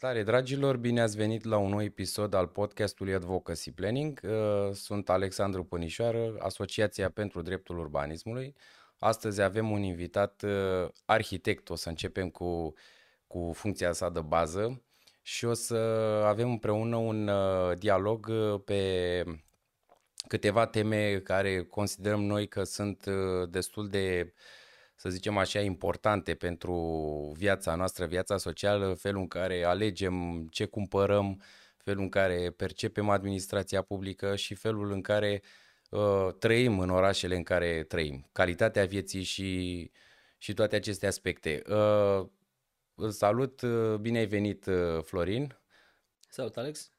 Salutare dragilor, bine ați venit la un nou episod al podcastului Advocacy Planning. Uh, sunt Alexandru Pănișoară, Asociația pentru Dreptul Urbanismului. Astăzi avem un invitat uh, arhitect, o să începem cu, cu funcția sa de bază și o să avem împreună un uh, dialog pe câteva teme care considerăm noi că sunt destul de uh, să zicem așa, importante pentru viața noastră, viața socială, felul în care alegem ce cumpărăm, felul în care percepem administrația publică și felul în care uh, trăim în orașele în care trăim, calitatea vieții și, și toate aceste aspecte. Uh, salut, uh, bine ai venit, uh, Florin. Salut, Alex.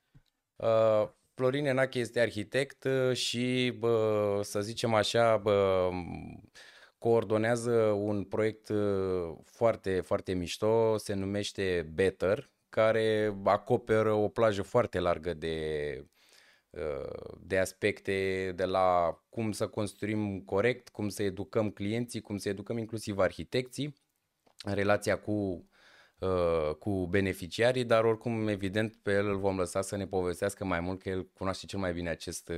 Uh, Florin Enache este arhitect uh, și, bă, să zicem așa, bă, coordonează un proiect uh, foarte, foarte mișto, se numește Better, care acoperă o plajă foarte largă de, uh, de aspecte, de la cum să construim corect, cum să educăm clienții, cum să educăm inclusiv arhitecții, în relația cu, uh, cu beneficiarii, dar oricum, evident, pe el îl vom lăsa să ne povestească mai mult, că el cunoaște cel mai bine acest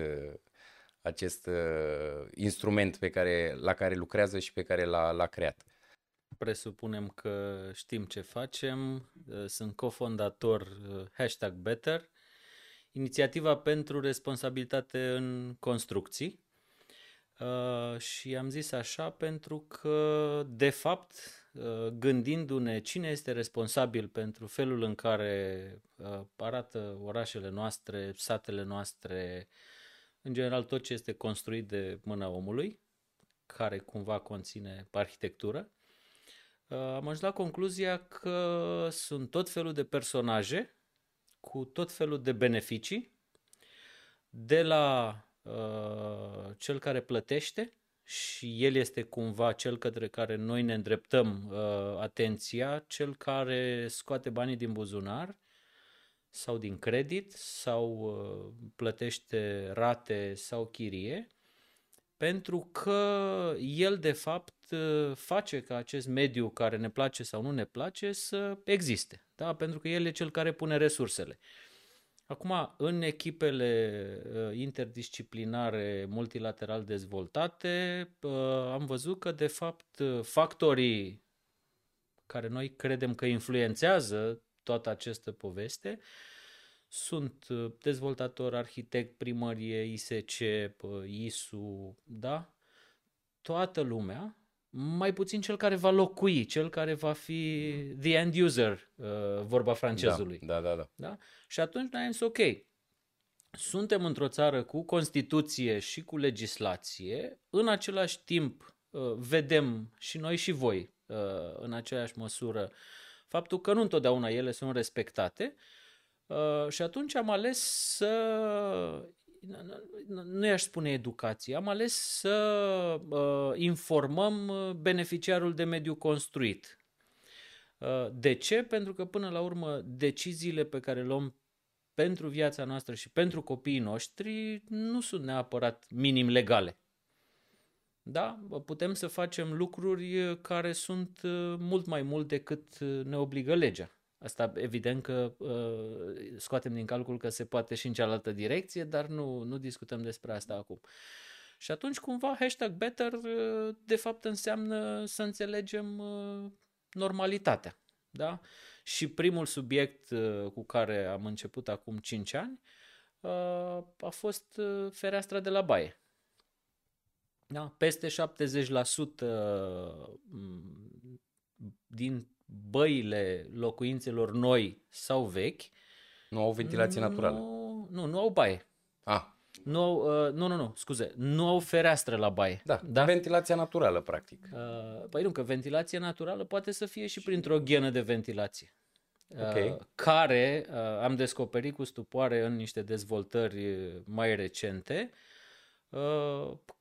acest uh, instrument pe care, la care lucrează și pe care l-a, l-a creat. Presupunem că știm ce facem. Uh, sunt cofondator uh, hashtag Better, inițiativa pentru responsabilitate în construcții. Uh, și am zis așa pentru că, de fapt, uh, gândindu-ne cine este responsabil pentru felul în care uh, arată orașele noastre, satele noastre, uh, în general tot ce este construit de mâna omului, care cumva conține arhitectură, uh, am ajuns la concluzia că sunt tot felul de personaje cu tot felul de beneficii, de la uh, cel care plătește și el este cumva cel către care noi ne îndreptăm uh, atenția, cel care scoate banii din buzunar sau din credit sau uh, plătește rate sau chirie, pentru că el de fapt uh, face ca acest mediu care ne place sau nu ne place să existe, da? pentru că el e cel care pune resursele. Acum, în echipele uh, interdisciplinare multilateral dezvoltate, am văzut că, de fapt, factorii care noi credem că influențează toată această poveste. Sunt uh, dezvoltator, arhitect, primărie, ISC, ISU, da? Toată lumea, mai puțin cel care va locui, cel care va fi the end user, uh, vorba francezului. Da, da, da. da? Și atunci noi am zis, ok, suntem într-o țară cu Constituție și cu legislație, în același timp uh, vedem și noi și voi în aceeași măsură faptul că nu întotdeauna ele sunt respectate uh, și atunci am ales să, nu i-aș spune educație, am ales să uh, informăm beneficiarul de mediu construit. Uh, de ce? Pentru că până la urmă deciziile pe care le luăm pentru viața noastră și pentru copiii noștri nu sunt neapărat minim legale. Da, putem să facem lucruri care sunt mult mai mult decât ne obligă legea. Asta evident că uh, scoatem din calcul că se poate și în cealaltă direcție, dar nu, nu discutăm despre asta acum. Și atunci cumva hashtag better uh, de fapt înseamnă să înțelegem uh, normalitatea. Da? Și primul subiect uh, cu care am început acum 5 ani uh, a fost uh, fereastra de la baie. Da? Peste 70% mm, din băile locuințelor noi sau vechi nu au ventilație nu, naturală. Nu, nu au baie. Ah. Nu, au, uh, nu, nu, nu, scuze, nu au fereastră la baie. Da, da? ventilația naturală, practic. Uh, păi nu, că ventilația naturală poate să fie și printr-o ghenă de ventilație. Okay. Uh, care uh, am descoperit cu stupoare în niște dezvoltări mai recente, uh, Uh,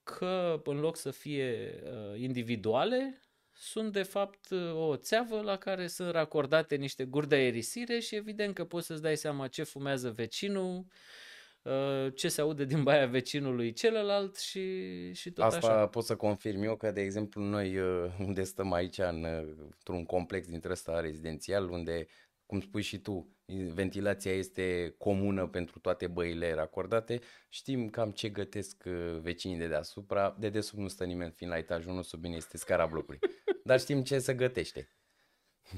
că în loc să fie uh, individuale, sunt de fapt uh, o țeavă la care sunt racordate niște guri de aerisire și evident că poți să-ți dai seama ce fumează vecinul, ce se aude din baia vecinului celălalt și, și tot Asta așa. pot să confirm eu că, de exemplu, noi unde stăm aici, în, într-un complex dintre ăsta rezidențial, unde, cum spui și tu, ventilația este comună pentru toate băile racordate, știm cam ce gătesc uh, vecinii de deasupra, de desubt nu stă nimeni fiind la etajul 1, sub bine este scara blocului, dar știm ce se gătește.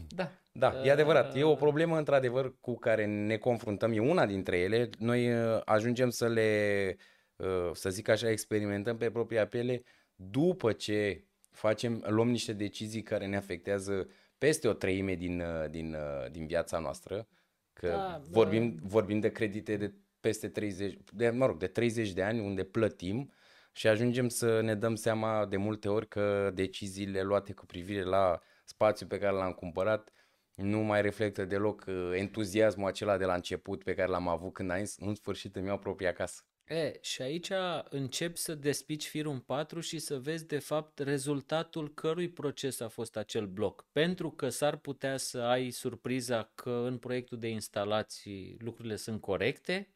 Da. Da, e adevărat. E o problemă, într-adevăr, cu care ne confruntăm. E una dintre ele. Noi uh, ajungem să le, uh, să zic așa, experimentăm pe propria piele după ce facem, luăm niște decizii care ne afectează peste o treime din, uh, din, din viața noastră. Că da, vorbim, da. vorbim de credite de peste 30, de, mă rog, de 30 de ani unde plătim și ajungem să ne dăm seama de multe ori că deciziile luate cu privire la spațiul pe care l-am cumpărat nu mai reflectă deloc uh, entuziasmul acela de la început pe care l-am avut când în sfârșit îmi iau propria casă. E, și aici începi să despici firul în patru și să vezi de fapt rezultatul cărui proces a fost acel bloc. Pentru că s-ar putea să ai surpriza că în proiectul de instalații lucrurile sunt corecte,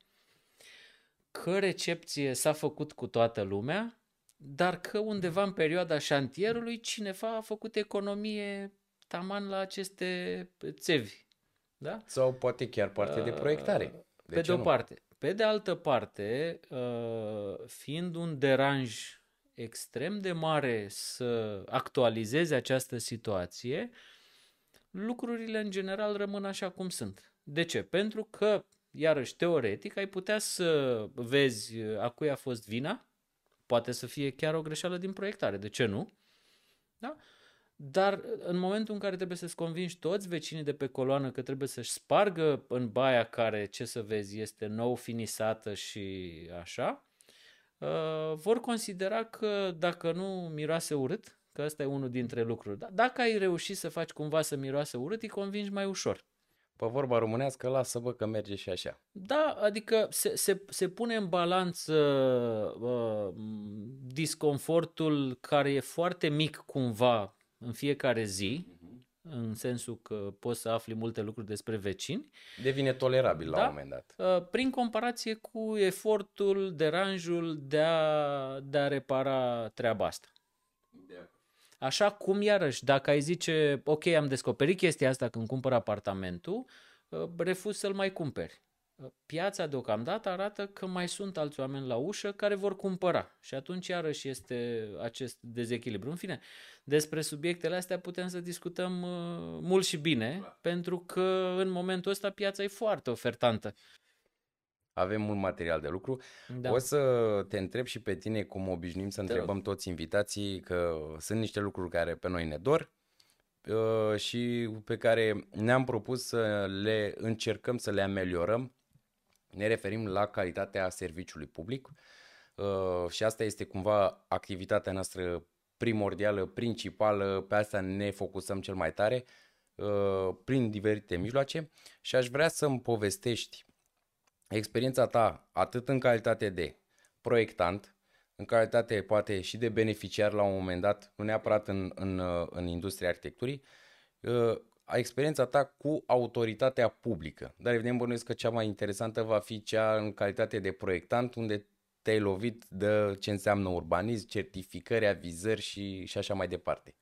că recepție s-a făcut cu toată lumea, dar că undeva în perioada șantierului cineva a făcut economie taman la aceste țevi. Da? Sau poate chiar parte de proiectare. De pe de o nu? parte. Pe de altă parte, uh, fiind un deranj extrem de mare să actualizeze această situație, lucrurile în general rămân așa cum sunt. De ce? Pentru că, iarăși, teoretic, ai putea să vezi a cui a fost vina, poate să fie chiar o greșeală din proiectare, de ce nu? Da? Dar în momentul în care trebuie să-ți convingi toți vecinii de pe coloană că trebuie să-și spargă în baia care, ce să vezi, este nou finisată și așa, uh, vor considera că dacă nu miroase urât, că ăsta e unul dintre lucruri. Dacă ai reușit să faci cumva să miroase urât, îi convingi mai ușor. Pe vorba românească, lasă bă că merge și așa. Da, adică se, se, se pune în balanță uh, disconfortul care e foarte mic cumva în fiecare zi, mhm. în sensul că poți să afli multe lucruri despre vecini. Devine tolerabil da? la un moment dat. Uh, prin comparație cu efortul, deranjul de a, de a repara treaba asta. Așa cum, iarăși, dacă ai zice, ok, am descoperit chestia asta când cumpăr apartamentul, uh, refuz să-l mai cumperi piața deocamdată arată că mai sunt alți oameni la ușă care vor cumpăra și atunci iarăși este acest dezechilibru. În fine, despre subiectele astea putem să discutăm uh, mult și bine, pentru că în momentul ăsta piața e foarte ofertantă. Avem mult material de lucru. Da. O să te întreb și pe tine cum obișnuim să întrebăm toți invitații că sunt niște lucruri care pe noi ne dor uh, și pe care ne-am propus să le încercăm să le ameliorăm ne referim la calitatea serviciului public uh, și asta este cumva activitatea noastră primordială, principală, pe asta ne focusăm cel mai tare uh, prin diferite mijloace. Și aș vrea să-mi povestești experiența ta atât în calitate de proiectant, în calitate poate și de beneficiar la un moment dat, nu neapărat în, în, uh, în industria arhitecturii, experiența ta cu autoritatea publică. Dar evident bănuiesc că cea mai interesantă va fi cea în calitate de proiectant, unde te-ai lovit de ce înseamnă urbanism, certificări, avizări și, și așa mai departe.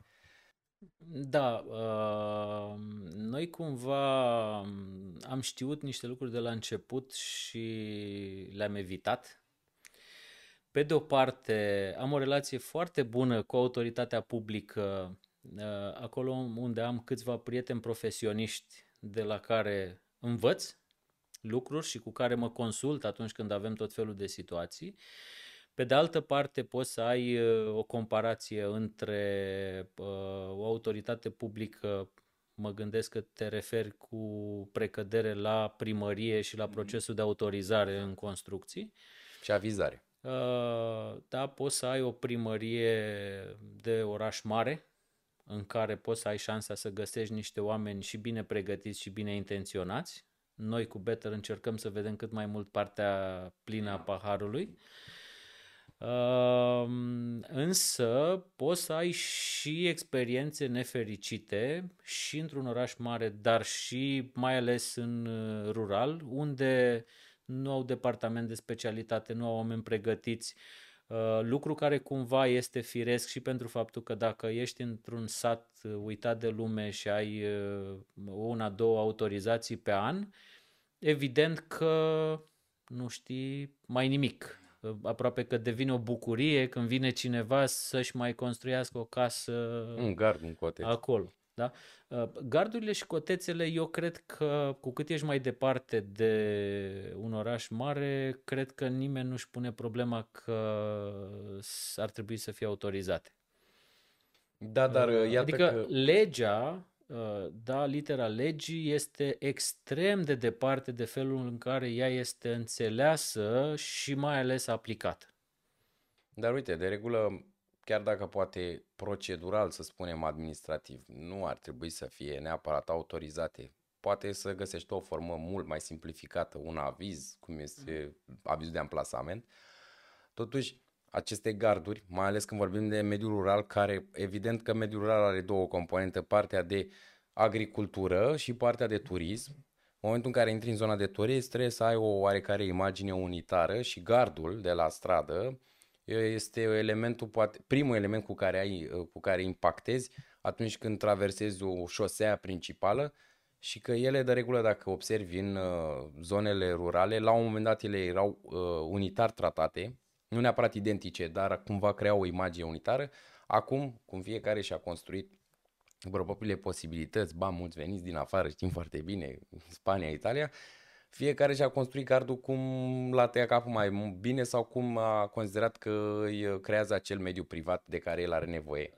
Da, uh, noi cumva am știut niște lucruri de la început și le-am evitat. Pe de o parte, am o relație foarte bună cu autoritatea publică Uh, acolo unde am câțiva prieteni profesioniști de la care învăț lucruri și cu care mă consult atunci când avem tot felul de situații. Pe de altă parte, poți să ai uh, o comparație între uh, o autoritate publică, mă gândesc că te referi cu precădere la primărie și la mhm. procesul de autorizare în construcții. Și avizare. Da, poți să ai o primărie de oraș mare, în care poți să ai șansa să găsești niște oameni și bine pregătiți și bine intenționați. Noi cu Better încercăm să vedem cât mai mult partea plină a paharului. Uh, însă poți să ai și experiențe nefericite și într-un oraș mare, dar și mai ales în uh, rural, unde nu au departament de specialitate, nu au oameni pregătiți, uh, Uh, lucru care cumva este firesc și pentru faptul că dacă ești într-un sat uh, uitat de lume și ai uh, una, două autorizații pe an, evident că nu știi mai nimic. Aproape că devine o bucurie când vine cineva să-și mai construiască o casă un gard, un coteț. acolo. Da? Uh, gardurile și cotețele, eu cred că cu cât ești mai departe de un oraș mare, cred că nimeni nu-și pune problema că ar trebui să fie autorizate. Da, dar uh, iată adică că... legea, uh, da, litera legii este extrem de departe de felul în care ea este înțeleasă și mai ales aplicată. Dar uite, de regulă chiar dacă poate procedural, să spunem administrativ, nu ar trebui să fie neapărat autorizate. Poate să găsești o formă mult mai simplificată, un aviz, cum este avizul de amplasament. Totuși, aceste garduri, mai ales când vorbim de mediul rural, care evident că mediul rural are două componente, partea de agricultură și partea de turism. În momentul în care intri în zona de turism, trebuie să ai o oarecare imagine unitară și gardul de la stradă este elementul, poate, primul element cu care, ai, cu care impactezi atunci când traversezi o șosea principală și că ele, de regulă, dacă observi în uh, zonele rurale, la un moment dat ele erau uh, unitar tratate, nu neapărat identice, dar cumva crea o imagine unitară. Acum, cum fiecare și-a construit propriile posibilități, ba, mulți veniți din afară, știm foarte bine, Spania, Italia, fiecare și-a construit cardul cum l-a tăiat capul mai bine sau cum a considerat că îi creează acel mediu privat de care el are nevoie.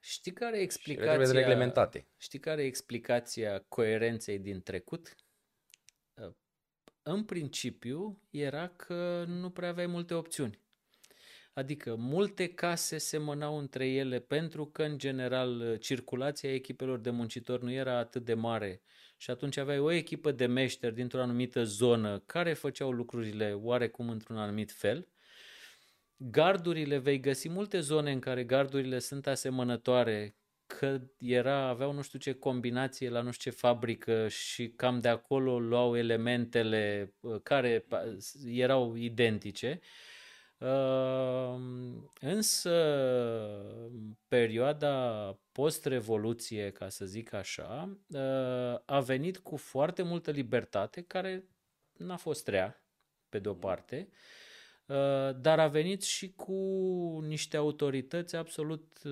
Știi care e explicația, și reglementate. Știi care e explicația coerenței din trecut? În principiu era că nu prea aveai multe opțiuni. Adică multe case semănau între ele pentru că, în general, circulația echipelor de muncitori nu era atât de mare și atunci aveai o echipă de meșteri dintr-o anumită zonă care făceau lucrurile oarecum într-un anumit fel. Gardurile, vei găsi multe zone în care gardurile sunt asemănătoare, că era, aveau nu știu ce combinație la nu știu ce fabrică și cam de acolo luau elementele uh, care erau identice. Ehm, însă, perioada post-revoluție, ca să zic așa, eh, a venit cu foarte multă libertate, care n-a fost rea, pe de-o parte, eh, dar a venit și cu niște autorități absolut eh,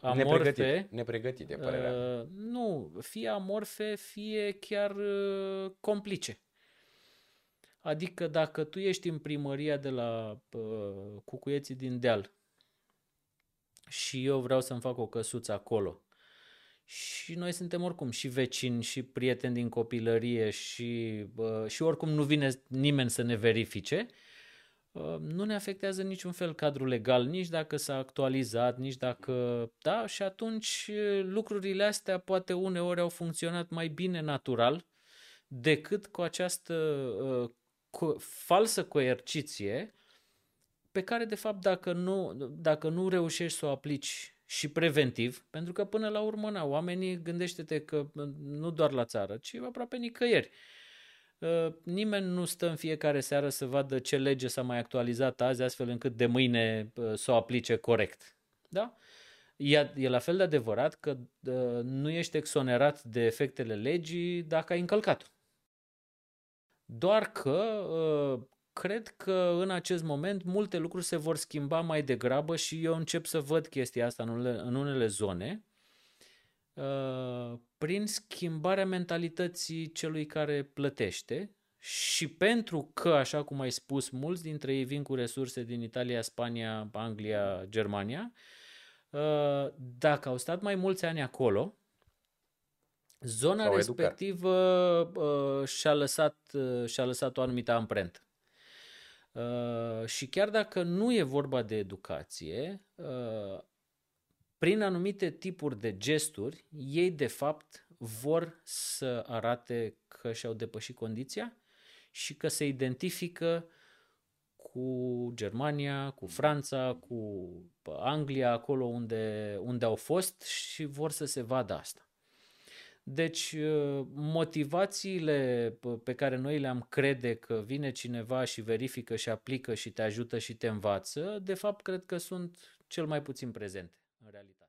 amorfe. Nepregătite, nepregătite părerea. Nu, fie amorfe, fie chiar complice. Adică dacă tu ești în primăria de la uh, Cucuieții din Deal și eu vreau să-mi fac o căsuță acolo. Și noi suntem oricum și vecini și prieteni din copilărie și, uh, și oricum nu vine nimeni să ne verifice, uh, nu ne afectează niciun fel cadrul legal, nici dacă s-a actualizat, nici dacă... Da, și atunci lucrurile astea poate uneori au funcționat mai bine natural decât cu această uh, co- falsă coerciție pe care, de fapt, dacă nu, dacă nu reușești să o aplici și preventiv, pentru că până la urmă, na, oamenii, gândește-te că nu doar la țară, ci aproape nicăieri. Uh, nimeni nu stă în fiecare seară să vadă ce lege s-a mai actualizat azi, astfel încât de mâine uh, să o aplice corect. Da? E, e la fel de adevărat că uh, nu ești exonerat de efectele legii dacă ai încălcat-o. Doar că uh, cred că în acest moment multe lucruri se vor schimba mai degrabă și eu încep să văd chestia asta în unele, în unele zone uh, prin schimbarea mentalității celui care plătește și pentru că, așa cum ai spus, mulți dintre ei vin cu resurse din Italia, Spania, Anglia, Germania, uh, dacă au stat mai mulți ani acolo, Zona Sau respectivă uh, și-a, lăsat, uh, și-a lăsat o anumită amprentă. Uh, și chiar dacă nu e vorba de educație, uh, prin anumite tipuri de gesturi, ei de fapt vor să arate că și-au depășit condiția și că se identifică cu Germania, cu Franța, cu Anglia, acolo unde, unde au fost și vor să se vadă asta. Deci, uh, motivațiile pe care noi le-am crede că vine cineva și verifică și aplică și te ajută și te învață, de fapt, cred că sunt cel mai puțin prezente în realitate.